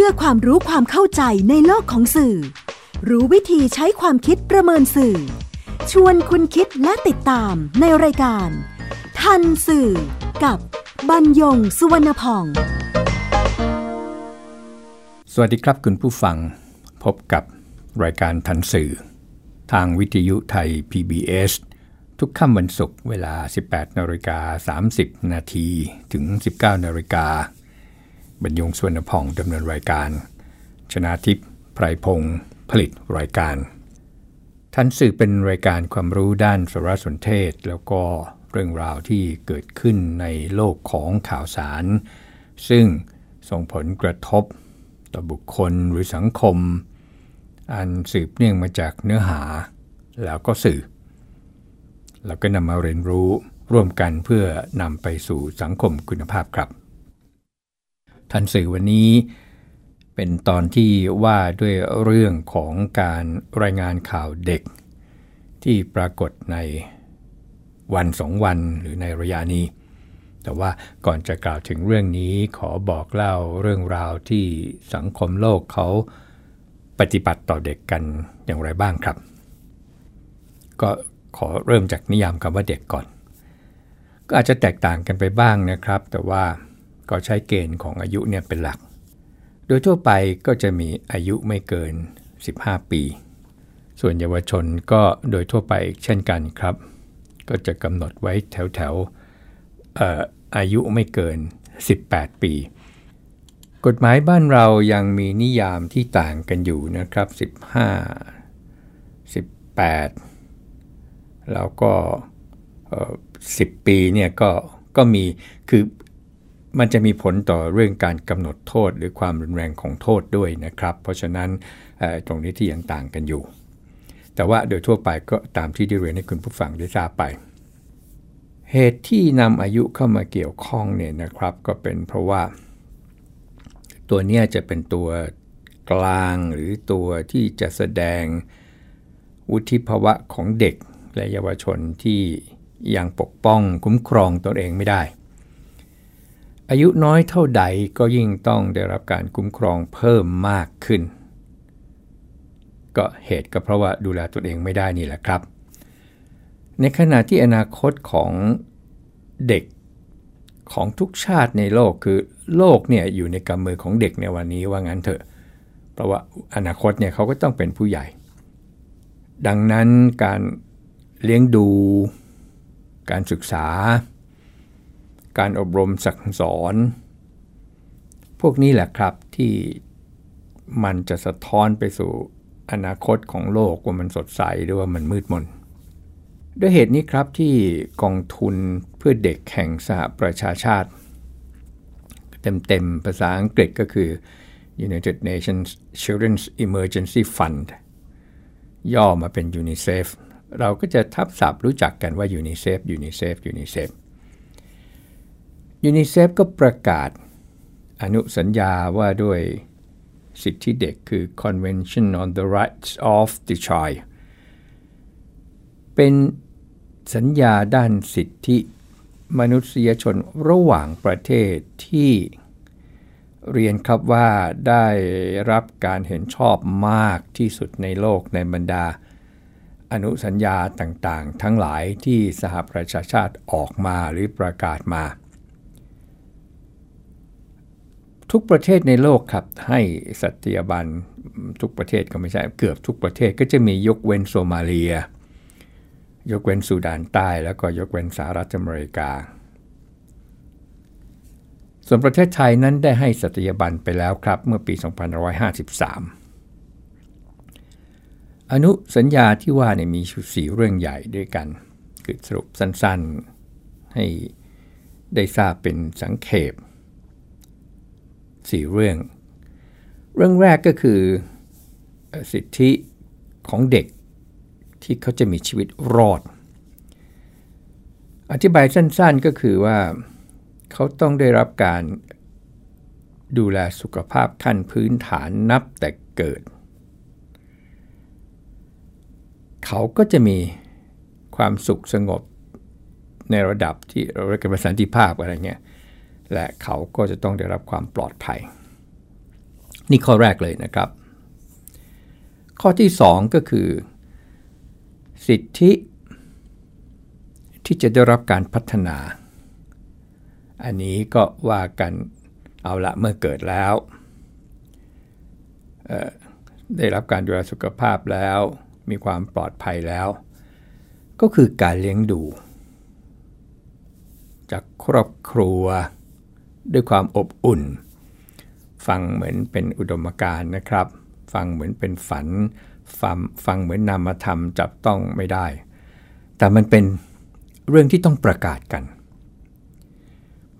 พื่อความรู้ความเข้าใจในโลกของสื่อ รู้วิธีใช้ความคิดประเมินสื่อ ชวนคุณคิดและติดตามในรายการ ทันสื่อ กับบรรยงสุวรรณพอง สวัสดีครับคุณผู้ฟัง พบกับรายการทันสื่อ ทางวิทยุไทย PBS ทุกค่ำวันศุกร์เวลา 18นาฬิกา30 นาทีถึง 19นาฬิกา บรรยงสวนพองดำเนินรายการ ชนาทิพย์ไพรพงศ์ผลิตรายการ ทันสื่อเป็นรายการความรู้ด้านสารสนเทศ แล้วก็เรื่องราวที่เกิดขึ้นในโลกของข่าวสาร ซึ่งส่งผลกระทบต่อบุคคลหรือสังคม อันสืบเนื่องมาจากเนื้อหา แล้วก็สื่อ แล้วก็นำมาเรียนรู้ร่วมกันเพื่อนำไปสู่สังคมคุณภาพครับ ทันสื่อวันนี้ เป็นตอนที่ว่าด้วยเรื่องของการรายงานข่าวเด็ก ที่ปรากฏในวันสองวันหรือในระยะนี้ แต่ว่าก่อนจะกล่าวถึงเรื่องนี้ขอบอกเล่าเรื่องราวที่สังคมโลกเขาปฏิบัติต่อเด็กกันอย่างไรบ้างครับ ก็ขอเริ่มจากนิยามคำว่าเด็กก่อน ก็อาจจะแตกต่างกันไปบ้างนะครับ แต่ว่า ก็ใช้เกณฑ์ของอายุเนี่ยเป็นหลัก โดยทั่วไปก็จะมีอายุไม่เกิน 15 ปี ส่วนเยาวชนก็โดยทั่วไปเช่นกันครับ ก็จะกำหนดไว้แถวแถวอายุไม่เกิน 18 ปี กฎหมายบ้านเรายังมีนิยามที่ต่างกันอยู่นะครับ 15 18 แล้วก็ 10 ปีเนี่ยก็ก็มีคือ มันจะมีผลต่อเรื่องการกำหนดโทษหรือความรุนแรงของโทษด้วยนะครับ เพราะฉะนั้นตรงนี้ที่ยังต่างกันอยู่ แต่ว่าโดยทั่วไปก็ตามที่ได้เรียนให้คุณผู้ฟังได้ทราบไป เหตุที่นำอายุเข้ามาเกี่ยวข้องเนี่ยนะครับ ก็เป็นเพราะว่า ตัวนี้จะเป็นตัวกลางหรือตัวที่จะแสดงวุฒิภาวะของเด็กและเยาวชนที่ยังปกป้องคุ้มครองตนเองไม่ได้ อายุน้อยเท่าใดก็ยิ่งต้องได้รับการคุ้มครองเพิ่มมากขึ้น ก็เหตุก็เพราะว่าดูแลตนเองไม่ได้นี่แหละครับ ในขณะที่อนาคตของเด็กของทุกชาติในโลกคือโลกเนี่ยอยู่ในกำมือของเด็กในวันนี้ว่างั้นเถอะ เพราะว่าอนาคตเนี่ยเขาก็ต้องเป็นผู้ใหญ่ ดังนั้นการเลี้ยงดู การศึกษา การอบรมสั่งสอน พวกนี้แหละครับที่มันจะสะท้อนไปสู่อนาคตของโลกว่ามันสดใสหรือว่ามันมืดมนด้วยเหตุนี้ครับที่กองทุนเพื่อเด็กแห่งสหประชาชาติ เต็มๆภาษาอังกฤษก็คือ United Nations Children's Emergency Fund ย่อมาเป็น UNICEF เราก็จะทับศัพท์รู้จักกันว่ายูนิเซฟ ยูนิเซฟยูนิเซฟยูนิเซฟก็ประกาศอนุสัญญาว่าด้วยสิทธิเด็กคือ Convention on the Rights of the Child เป็นสัญญาด้านสิทธิมนุษยชนระหว่างประเทศที่เรียนครับว่าได้รับการเห็นชอบมากที่สุดในโลกในบรรดา อนุสัญญาต่างๆ ทั้งหลายที่สหประชาชาติออกมาหรือประกาศมา ทุกประเทศในโลกครับ ให้สัตยาบันทุกประเทศก็ไม่ใช่เกือบทุกประเทศก็จะมียกเว้นโซมาเลีย ยกเว้นสุดานใต้ แล้วก็ยกเว้นสหรัฐอเมริกา ส่วนประเทศไทยนั้นได้ให้สัตยาบันไปแล้วครับ เมื่อปี 2553 อนุสัญญาที่ว่าเนี่ยมีสี่เรื่องใหญ่ด้วยกัน คือสรุปสั้นๆให้ได้ทราบเป็นสังเขป สี่เรื่อง เรื่องแรกก็คือสิทธิของเด็กที่เขาจะมีชีวิตรอด อธิบายสั้นๆก็คือว่าเขาต้องได้รับการดูแลสุขภาพขั้นพื้นฐานนับแต่เกิด เขาก็จะมีความสุขสงบในระดับที่เราเรียกกันว่าสันติภาพอะไรเงี้ย และเขาก็จะต้องได้รับความปลอดภัย นี่ข้อแรกเลยนะครับ ข้อที่ 2 ก็คือ สิทธิที่จะได้รับการพัฒนา อันนี้ก็ว่ากันเอาละเมื่อเกิดแล้ว ได้รับการดูแลสุขภาพแล้ว มีความปลอดภัยแล้ว ก็คือการเลี้ยงดู จากครอบครัว ด้วยความอบอุ่น ฟังเหมือนเป็นอุดมการณ์นะครับ ฟังเหมือนเป็นฝันฟังฟังเหมือนนามธรรมจับต้องไม่ได้ แต่มันเป็นเรื่องที่ต้องประกาศกัน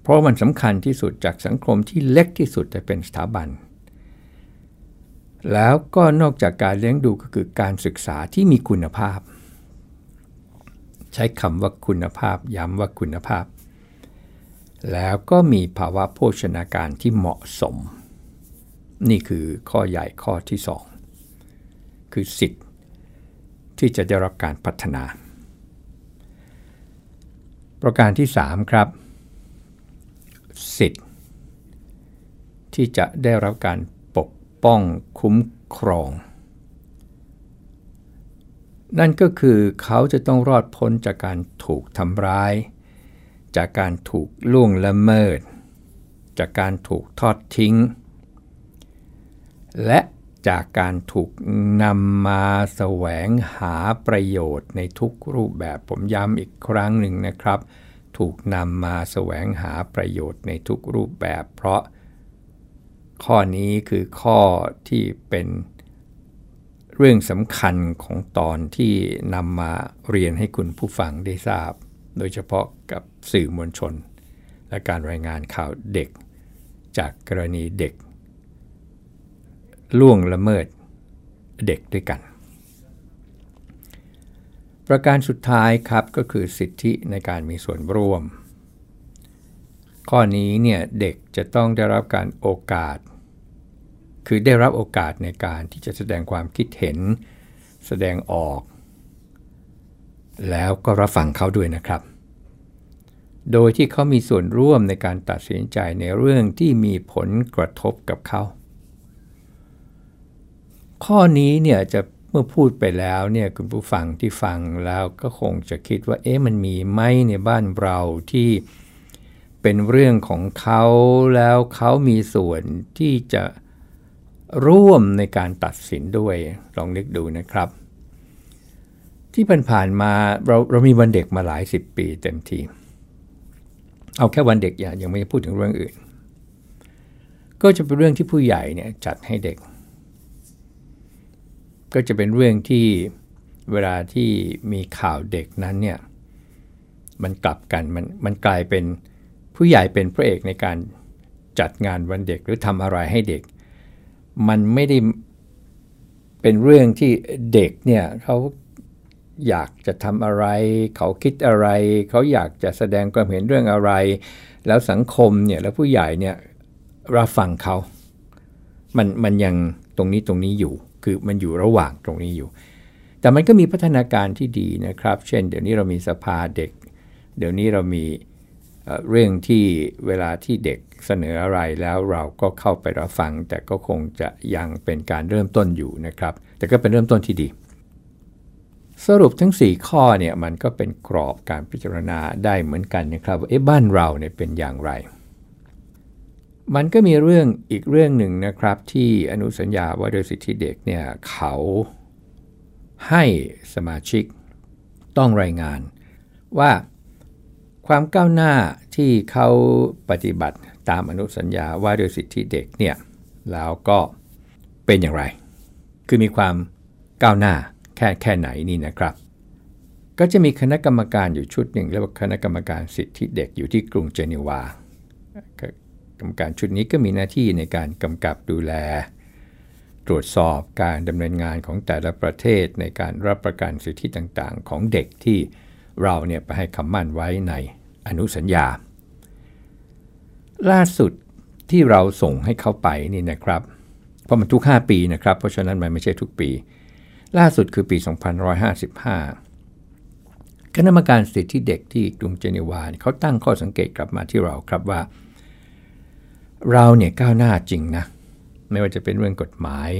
เพราะมันสำคัญที่สุดจากสังคมที่เล็กที่สุดแต่เป็นสถาบัน แล้วก็นอกจากการเลี้ยงดูก็คือการศึกษาที่มีคุณภาพ ใช้คำว่าคุณภาพย้ำว่าคุณภาพ แล้วก็มีภาวะโภชนาการที่เหมาะสม นี่คือข้อใหญ่ข้อที่ 2 คือสิทธิ์ที่จะได้รับการพัฒนา ประการที่ 3 ครับ สิทธิ์ ที่จะได้รับการปกป้องคุ้มครอง นั่นก็คือเขาจะต้องรอดพ้นจากการถูกทำร้าย จากการถูกล่วงละเมิด จากการถูกทอดทิ้ง และจากการถูกนำมาแสวงหาประโยชน์ในทุกรูปแบบผมย้ำอีกครั้งหนึ่งนะครับ ถูกนำมาแสวงหาประโยชน์ในทุกรูปแบบ เพราะ ข้อนี้คือข้อที่เป็นเรื่องสำคัญของตอนที่นำมาเรียนให้คุณผู้ฟังได้ทราบ โดยเฉพาะกับสื่อมวลชน และการรายงานข่าวเด็ก จากกรณีเด็ก ล่วงละเมิดเด็กด้วยกัน ประการสุดท้ายครับก็คือสิทธิในการมีส่วนร่วม ข้อนี้เนี่ยเด็กจะต้องได้รับการโอกาส คือได้รับโอกาสในการที่จะแสดงความคิดเห็น แสดงออก แล้วก็รับฟังเขาด้วยนะครับ โดยที่เขามีส่วนร่วมในการตัดสินใจในเรื่องที่มีผลกระทบกับเขา ข้อนี้เนี่ยจะเมื่อพูดไปแล้วเนี่ยคุณผู้ฟังที่ฟังแล้วก็คงจะคิดว่าเอ๊ะมันมีไหมในบ้านเราที่เป็นเรื่องของเขาแล้วเขามีส่วนที่จะร่วมในการตัดสินด้วยลองนึกดูนะครับ ที่ผ่านมาเราเรามีวันเด็กมาหลายสิบปีเต็มทีเอาแค่วันเด็กอย่ายังไม่พูดถึงเรื่องอื่น ก็จะเป็นเรื่องที่ผู้ใหญ่เนี่ยจัดให้เด็ก ก็จะเป็นเรื่องที่เวลาที่มีข่าวเด็กนั้นเนี่ยมันกลับกันมันมันกลายเป็นผู้ใหญ่เป็นพระเอกในการจัดงานวันเด็กหรือทำอะไรให้เด็ก มันไม่ได้เป็นเรื่องที่เด็กเนี่ยเขา อยากจะทำอะไร เขาคิดอะไร เขาอยากจะแสดงความเห็นเรื่องอะไร แล้วสังคมเนี่ยแล้วผู้ใหญ่เนี่ยรับฟังเขามันมันยังตรงนี้ตรงนี้อยู่ คือมันอยู่ระหว่างตรงนี้อยู่ แต่มันก็มีพัฒนาการที่ดีนะครับ เช่น เดี๋ยวนี้เรามีสภาเด็ก เดี๋ยวนี้เรามีเรื่องที่เวลาที่เด็กเสนออะไรแล้วเราก็เข้าไปรับฟัง แต่ก็คงจะยังเป็นการเริ่มต้นอยู่นะครับ แต่ก็เป็นเริ่มต้นที่ดี สรุปทั้ง 4 ข้อเนี่ยมันก็เป็นกรอบการพิจารณาได้เหมือนกันนะครับว่าเอ๊ะบ้านเราเนี่ยเป็นอย่างไร มันก็มีเรื่องอีกเรื่องหนึ่งนะครับที่อนุสัญญาว่าโดยสิทธิเด็กเนี่ยเขาให้สมาชิกต้องรายงาน ว่าความก้าวหน้าที่เขาปฏิบัติตามอนุสัญญาว่าโดยสิทธิเด็กเนี่ยแล้วก็เป็นอย่างไร คือมีความก้าวหน้า แค่แค่ไหนนี่นะครับ ก็จะมีคณะกรรมการอยู่ชุดหนึ่งเรียกว่าคณะกรรมการสิทธิเด็กอยู่ที่กรุงเจนีวากรรมการชุดนี้ก็มีหน้าที่ในการกำกับดูแล ตรวจสอบการดำเนินงานของแต่ละประเทศในการรับประกันสิทธิต่างๆ ของเด็กที่เราเนี่ยไปให้คำมั่นไว้ในอนุสัญญา ล่าสุดที่เราส่งให้เขาไปนี่นะครับ เพราะมันทุก 5 ปีนะครับ เพราะฉะนั้นมันไม่ใช่ทุกปี ล่าสุดคือปี2555 คณะกรรมการสิทธิเด็กที่กรุงเจนีวาเขาตั้งข้อสังเกตกลับมาที่เราครับว่า เราเนี่ยก้าวหน้าจริงนะ ไม่ว่าจะเป็นเรื่องกฎหมาย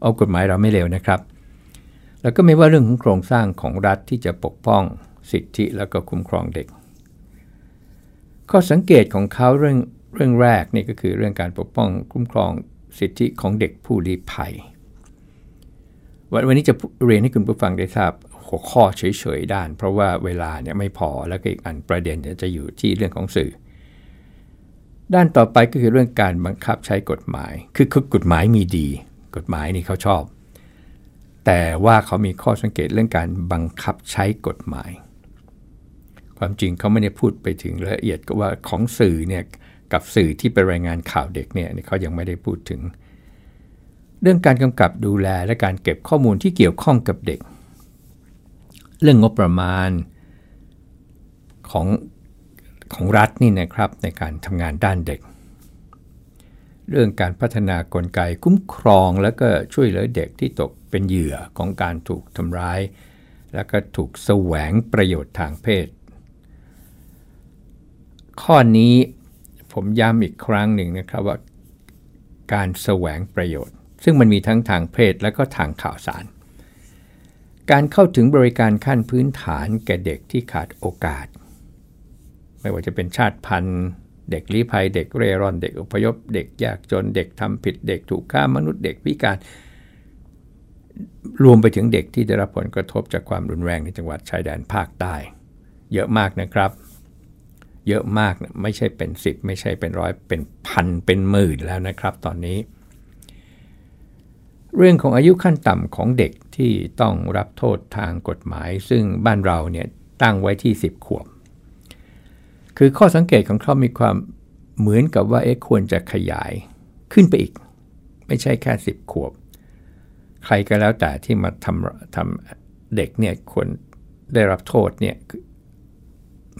เอากฎหมายเราไม่เร็วนะครับ แล้วก็ไม่ว่าเรื่องของโครงสร้างของรัฐที่จะปกป้องสิทธิแล้วก็คุ้มครองเด็ก ข้อสังเกตของเขาเรื่องเรื่องแรกนี่ก็คือเรื่องการปกป้องคุ้มครองสิทธิของเด็กผู้ลี้ภัย วันนี้จะเรียนให้คุณผู้ฟังได้ทราบหัวข้อเฉยๆด้าน เพราะว่าเวลาเนี่ยไม่พอแล้วก็อีกอันประเด็นจะอยู่ที่เรื่องของสื่อ ด้านต่อไปก็คือเรื่องการบังคับใช้กฎหมาย คือคือกฎหมายมีดี กฎหมายนี่เขาชอบ แต่ว่าเขามีข้อสังเกตเรื่องการบังคับใช้กฎหมาย ความจริงเขาไม่ได้พูดไปถึงละเอียดก็ว่าของสื่อเนี่ยกับสื่อที่ไปรายงานข่าวเด็กเนี่ยเขายังไม่ได้พูดถึง เรื่องการกำกับดูแลและการเก็บข้อมูลที่เกี่ยวข้องกับเด็ก เรื่องงบประมาณของของรัฐนี่นะครับในการทำงานด้านเด็ก เรื่องการพัฒนากลไกคุ้มครองและก็ช่วยเหลือเด็กที่ตกเป็นเหยื่อของการถูกทำร้าย แล้วก็ถูกแสวงประโยชน์ทางเพศ ข้อนี้ผมย้ำอีกครั้งหนึ่งนะครับว่าการแสวงประโยชน์ ซึ่งมันมีทั้งทางเพศและก็ทางข่าวสาร การเข้าถึงบริการขั้นพื้นฐานแก่เด็กที่ขาดโอกาส ไม่ว่าจะเป็นชาติพันธุ์ เด็กลี้ภัย เด็กเร่ร่อน เด็กอพยพ เด็กยากจน เด็กทำผิด เด็กถูกฆ่ามนุษย์ เด็กพิการ รวมไปถึงเด็กที่ได้รับผลกระทบจากความรุนแรงในจังหวัดชายแดนภาคใต้ เยอะมากนะครับเยอะมากไม่ใช่เป็น10ไม่ใช่เป็นร้อยเป็นพันเป็นหมื่นแล้วนะครับตอนนี้ เรื่องของอายุขั้นต่ำของเด็กที่ต้องรับโทษทางกฎหมาย ซึ่งบ้านเราเนี่ยตั้งไว้ที่ 10 ขวบ คือข้อสังเกตของเขามีความเหมือนกับว่าเอ๊ะควรจะขยายขึ้นไปอีก ไม่ใช่แค่ 10 ขวบ ใครก็แล้วแต่ที่มาทำทำเด็กเนี่ยควรได้รับโทษเนี่ย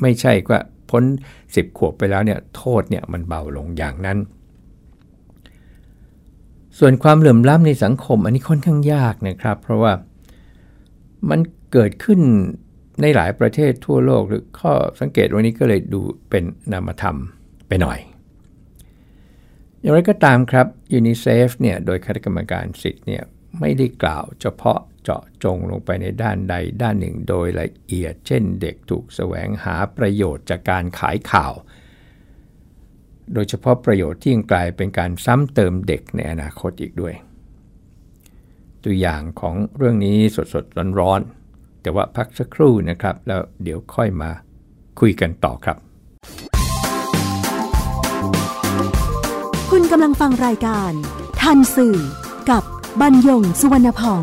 ไม่ใช่ว่าพ้น 10 ขวบไปแล้วเนี่ยโทษเนี่ยมันเบาลงอย่างนั้น ส่วนความเหลื่อมล้ำในสังคมอันนี้ค่อนข้างยากนะครับ เพราะว่ามันเกิดขึ้นในหลายประเทศทั่วโลกหรือข้อสังเกตวันนี้ก็เลยดูเป็นนามธรรมไปหน่อย อย่างไรก็ตามครับยูนิเซฟเนี่ยโดยคณะกรรมการสิทธิ์เนี่ยไม่ได้กล่าวเฉพาะเจาะจงลงไปในด้านใดด้านหนึ่งโดยละเอียด เช่นเด็กถูกแสวงหาประโยชน์จากการขายข่าว โดยเฉพาะประโยชน์ที่ยังกลายเป็นการซ้ำเติมเด็กในอนาคตอีกด้วย ตัวอย่างของเรื่องนี้สดๆร้อนๆแต่ว่าพักสักครู่นะครับ แล้วเดี๋ยวค่อยมาคุยกันต่อครับ คุณกำลังฟังรายการ ทันสื่อกับบรรยงสุวรรณพอง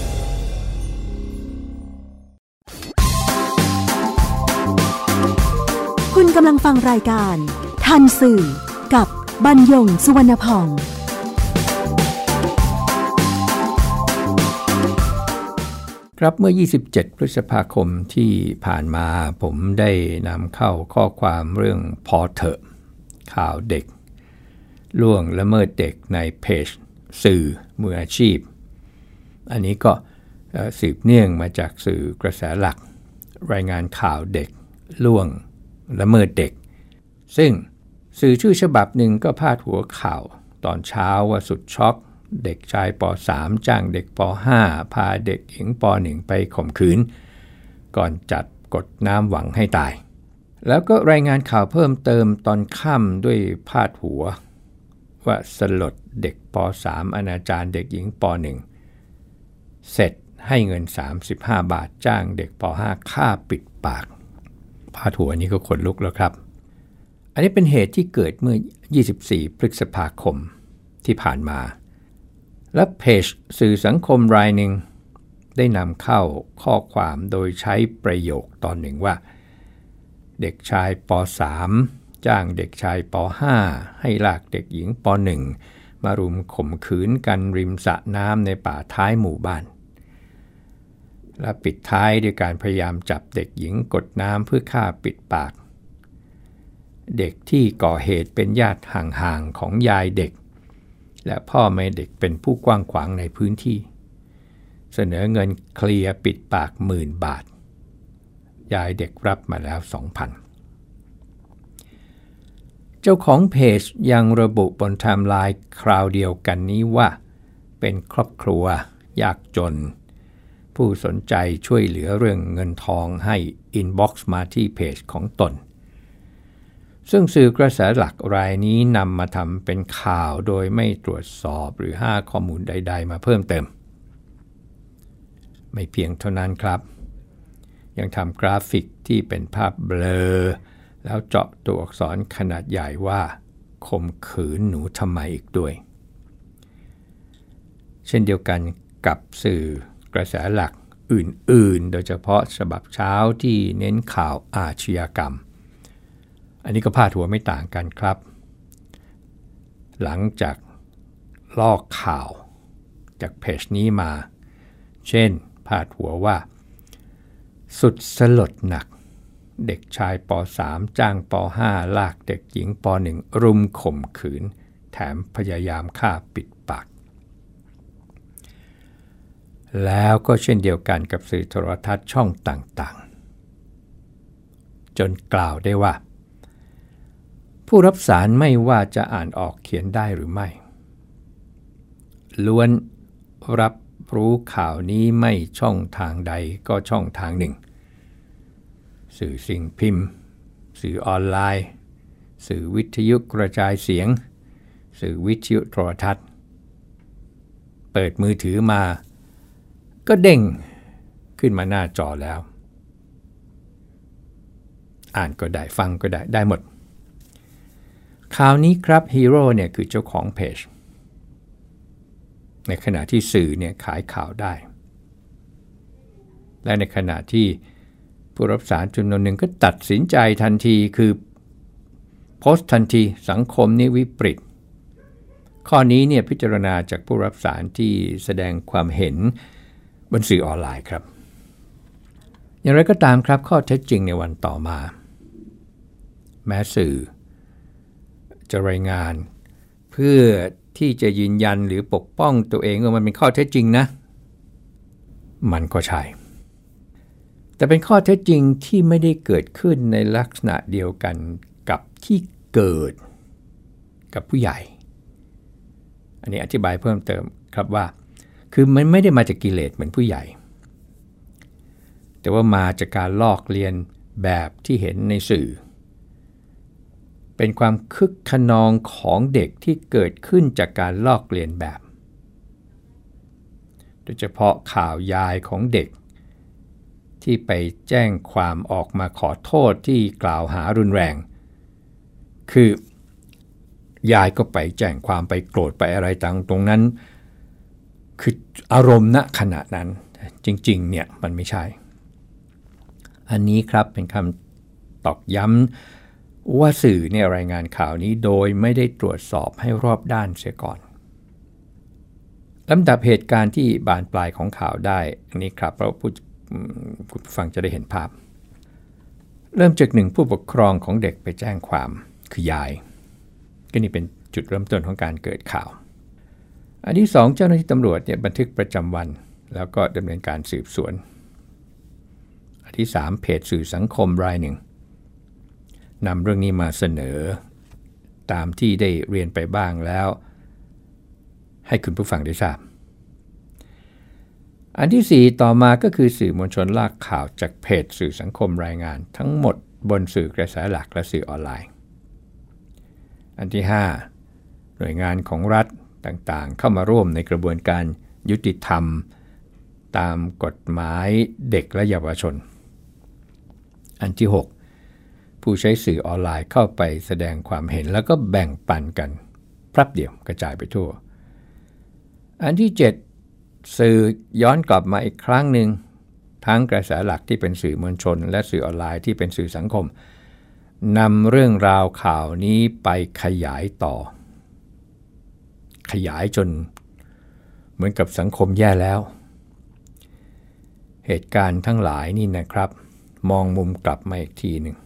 ฟังรายการ ทันสื่อ กับบรรยงสุวรรณพอง ครับเมื่อ 27 พฤษภาคมที่ผ่านมาผมได้นำเข้าข้อความเรื่องพอเถอะ ข่าวเด็ก ล่วงละเมิดเด็กในเพจ สื่อมืออาชีพ อันนี้ก็สืบเนื่องมาจากสื่อกระแสหลัก รายงานข่าวเด็กล่วง ละเมิดเด็ก ซึ่งสื่อชื่อฉบับหนึ่งก็พาดหัวข่าวตอนเช้าว่าสุดช็อก เด็กชายป .3 จ้างเด็กป .5 พาเด็กหญิงป .1 ไปข่มขืน ก่อนจัดกดน้ำหวังให้ตาย แล้วก็รายงานข่าวเพิ่มเติมตอนค่ำด้วยพาดหัว ว่าสลดเด็กป .3 อนาจารเด็กหญิงป .1 เสร็จให้เงิน 35 บาทจ้างเด็กป .5 ค่าปิดปาก พาดหัวนี้ก็ขนลุกแล้วครับ อันนี้เป็นเหตุที่เกิดเมื่อ 24 พฤษภาคมที่ผ่านมา และเพจสื่อสังคมรายหนึ่งได้นำเข้าข้อความโดยใช้ประโยคตอนหนึ่งว่า เด็กชายป .3 จ้างเด็กชายป .5 ให้ลากเด็กหญิงป .1 มารุมข่มขืนกันริมสระน้ำในป่าท้ายหมู่บ้าน และปิดท้ายด้วยการพยายามจับเด็กหญิงกดน้ำเพื่อฆ่าปิดปาก เด็กที่ก่อเหตุเป็นญาติห่างๆของยายเด็ก และพ่อแม่เด็กเป็นผู้กว้างขวางในพื้นที่ เสนอเงินเคลียร์ปิดปากหมื่นบาท ยายเด็กรับมาแล้ว2,000เจ้าของเพจยังระบุบนไทม์ไลน์คราวเดียวกันนี้ว่า เป็นครอบครัวยากจน ผู้สนใจช่วยเหลือเรื่องเงินทองให้ inbox มาที่เพจของตน ซึ่งสื่อกระแสหลักรายนี้นำมาทำเป็นข่าวโดยไม่ตรวจสอบหรือหาข้อมูลใด ๆ มาเพิ่มเติม ไม่เพียงเท่านั้นครับ ยังทำกราฟิกที่เป็นภาพเบลออ แล้วเจาะตัวอักษรขนาดใหญ่ว่าข่มขืนหนูทำไมอีกด้วย เช่นเดียวกันกับสื่อ กระแสหลักอื่น ๆ โดยเฉพาะฉบับเช้าที่เน้นข่าวอาชญากรรม อันนี้ก็พาดหัวไม่ต่างกันครับ หลังจากลอกข่าวจากเพจนี้มา เช่นพาดหัวว่า สุดสลดหนัก เด็กชายป .3 จ้างป .5 ลากเด็กหญิงป .1 รุมข่มขืน แถมพยายามฆ่าปิดปาก แล้วก็เช่นเดียวกันกับสื่อโทรทัศน์ช่องต่างๆ จนกล่าวได้ว่า ผู้รับสารไม่ว่าจะอ่านออกเขียนได้หรือไม่ ล้วนรับรู้ข่าวนี้ไม่ช่องทางใดก็ช่องทางหนึ่ง สื่อสิ่งพิมพ์ สื่อออนไลน์ สื่อวิทยุกระจายเสียง สื่อวิทยุโทรทัศน์ เปิดมือถือมา ก็เด้งขึ้นมาหน้าจอแล้ว อ่านก็ได้ฟังก็ได้ได้หมดข่าวนี้ครับฮีโร่เนี่ยคือเจ้าของเพจ ในขณะที่สื่อเนี่ยขายข่าวได้ และในขณะที่ผู้รับสารจำนวนหนึ่งก็ตัดสินใจทันทีคือโพสต์ทันทีสังคมนี้วิปริตข้อนี้เนี่ยพิจารณาจากผู้รับสารที่แสดงความเห็น บนสื่อออนไลน์ครับ อย่างไรก็ตามครับข้อเท็จจริงในวันต่อมา แม้สื่อ จะรายงาน เพื่อที่จะยืนยันหรือปกป้องตัวเองว่ามันเป็นข้อเท็จจริงนะ มันก็ใช่ แต่เป็นข้อเท็จจริงที่ไม่ได้เกิดขึ้นในลักษณะเดียวกันกับที่เกิดกับผู้ใหญ่ อันนี้อธิบายเพิ่มเติมครับว่า คือมันไม่ได้มาจากกิเลสเหมือนผู้ใหญ่ แต่ว่ามาจากการลอกเลียนแบบที่เห็นในสื่อ เป็นความคึกขนองของเด็กที่เกิดขึ้นจากการลอกเลียนแบบ โดยเฉพาะข่าวยายของเด็ก ที่ไปแจ้งความออกมาขอโทษที่กล่าวหารุนแรง คือยายก็ไปแจ้งความไปโกรธไปอะไรต่างตรงนั้น คืออารมณ์ณขณะนั้นจริงๆเนี่ยมันไม่ใช่ อันนี้ครับเป็นคำตอกย้ำว่าสื่อเนี่ยรายงานข่าวนี้โดยไม่ได้ตรวจสอบให้รอบด้านเสียก่อนลำดับเหตุการณ์ที่บานปลายของข่าวได้อันนี้ครับเราผู้คุณฟังจะได้เห็นภาพ เริ่มจากหนึ่งผู้ปกครองของเด็กไปแจ้งความคือยาย ก็นี่เป็นจุดเริ่มต้นของการเกิดข่าว อันที่สองเจ้าหน้าที่ตำรวจเนี่ยบันทึกประจำวัน แล้วก็ดำเนินการสืบสวน อันที่สามเพจสื่อสังคมรายหนึ่งนำเรื่องนี้มาเสนอ ตามที่ได้เรียนไปบ้างแล้ว ให้คุณผู้ฟังได้ทราบ อันที่ 4 ต่อมาก็คือสื่อมวลชนลากข่าวจากเพจสื่อสังคมรายงาน ทั้งหมดบนสื่อกระแสหลักและสื่อออนไลน์ อันที่ 5 หน่วยงานของรัฐ ต่างๆ เข้ามาร่วมในกระบวนการยุติธรรม ตามกฎหมายเด็กและเยาวชน อันที่ 6 ผู้ใช้สื่อออนไลน์เข้าไปแสดงความเห็นแล้วก็แบ่งปันกัน พรับเดียวกระจายไปทั่ว อันที่ 7 สื่อย้อนกลับมาอีกครั้งหนึ่งทั้งกระแสหลักที่เป็นสื่อมวลชน และสื่อออนไลน์ที่เป็นสื่อสังคมนำเรื่องราวข่าวนี้ไปขยายต่อ ขยายจน เหมือนกับสังคมแย่แล้ว เหตุการณ์ทั้งหลายนี่นะครับ มองมุมกลับมาอีกทีหนึ่ง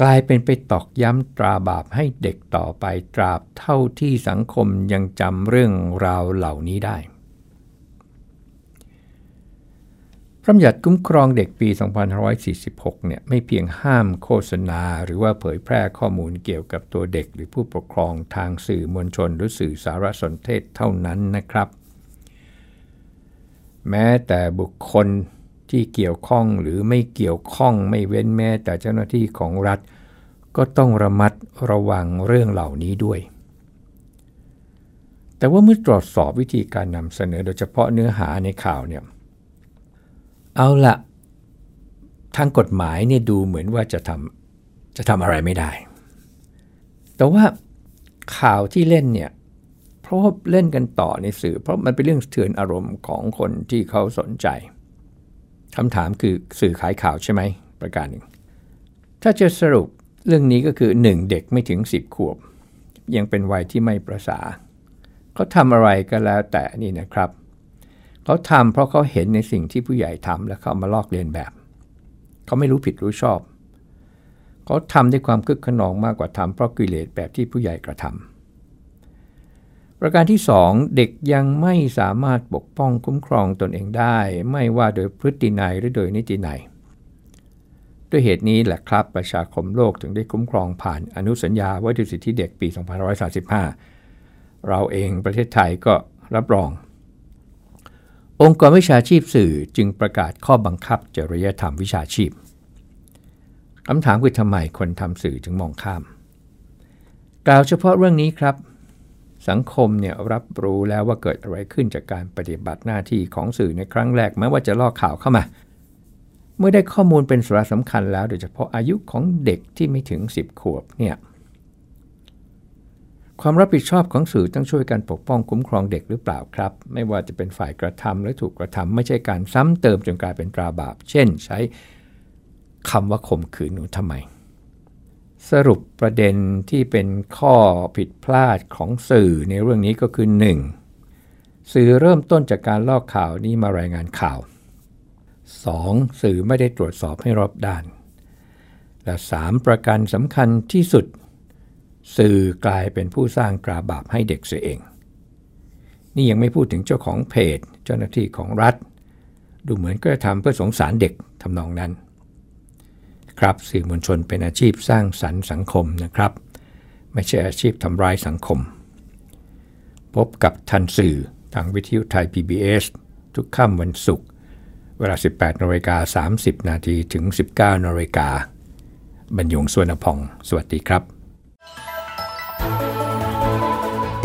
กลายเป็นไปตอกย้ำตราบาปให้เด็กต่อไปตราบเท่าที่สังคมยังจำเรื่องราวเหล่านี้ได้ พระบัญญัติคุ้มครองเด็กปี 2546 เนี่ยไม่เพียงห้ามโฆษณา หรือว่าเผยแพร่ข้อมูลเกี่ยวกับตัวเด็ก หรือผู้ปกครองทางสื่อมวลชน หรือสื่อสารสนเทศเท่านั้นนะครับ แม้แต่บุคคลที่เกี่ยวข้องหรือไม่เกี่ยวข้องไม่เว้นแม้แต่เจ้าหน้าที่ของรัฐ ก็ต้องระมัดระวังเรื่องเหล่านี้ด้วย แต่ว่าเมื่อตรวจสอบวิธีการนำเสนอโดยเฉพาะเนื้อหาในข่าวเนี่ย เอาละทางกฎหมายเนี่ยดูเหมือนว่าจะทำจะทำอะไรไม่ได้ แต่ว่าข่าวที่เล่นเนี่ยเพราะเล่นกันต่อในสื่อ เพราะมันเป็นเรื่องเถือนอารมณ์ของคนที่เขาสนใจคำถามคือสื่อขายข่าวใช่ไหมประการหนึ่ง ถ้าจะสรุปเรื่องนี้ก็คือ 1. เด็กไม่ถึง 10 ขวบ ยังเป็นวัยที่ไม่ประสาเขาทำอะไรก็แล้วแต่นี่นะครับ เขาทำเพราะเขาเห็นในสิ่งที่ผู้ใหญ่ทำแล้วเขามาลอกเลียนแบบ เขาไม่รู้ผิดรู้ชอบ เขาทำด้วยความคึกขนองมากกว่าทำเพราะกิเลสแบบที่ผู้ใหญ่กระทำประการที่ 2 เด็กยังไม่สามารถปกป้องคุ้มครองตนเองได้ ไม่ว่าโดยพฤตินัยหรือโดยนิตินัยด้วยเหตุนี้แหละครับประชาคมโลกถึงได้คุ้มครองผ่านอนุสัญญาว่าด้วยสิทธิเด็กปี 2535 เราเองประเทศไทยก็รับรอง องค์กรวิชาชีพสื่อจึงประกาศข้อบังคับจริยธรรมวิชาชีพคำถามคือทำไมคนทำสื่อจึงมองข้าม กล่าวเฉพาะเรื่องนี้ครับ สังคมเนี่ยรับรู้แล้วว่าเกิดอะไรขึ้นจากการปฏิบัติหน้าที่ของสื่อในครั้งแรกแม้ว่าจะลอกข่าวเข้ามา เมื่อได้ข้อมูลเป็นสาระสำคัญแล้วโดยเฉพาะอายุของเด็กที่ไม่ถึง 10 ขวบเนี่ย ความรับผิดชอบของสื่อต้องช่วยกันปกป้องคุ้มครองเด็กหรือเปล่าครับ ไม่ว่าจะเป็นฝ่ายกระทำหรือถูกกระทำไม่ใช่การซ้ำเติมจนกลายเป็นตราบาป เช่น ใช้คำว่าข่มขืนหนูทำไม สรุปประเด็นที่เป็นข้อผิดพลาดของสื่อในเรื่องนี้ก็คือ 1. สื่อเริ่มต้นจากการลอกข่าวนี้มารายงานข่าว 2. สื่อไม่ได้ตรวจสอบให้รอบด้าน และ 3. ประการสำคัญที่สุด สื่อกลายเป็นผู้สร้างกราบาปให้เด็กเสียเอง นี่ยังไม่พูดถึงเจ้าของเพจ เจ้าหน้าที่ของรัฐ ดูเหมือนก็จะทำเพื่อสงสารเด็กทำนองนั้น ครับสื่อมวลชนเป็นอาชีพสร้างสรรค์สังคมนะครับ ไม่ใช่อาชีพทำร้ายสังคม พบกับทันสื่อทางวิทยุไทย PBS ทุกค่ำวันศุกร์เวลา 18นาฬิกา30 นาทีถึง 19นาฬิกาบรรยงสวนพอง สวัสดีครับ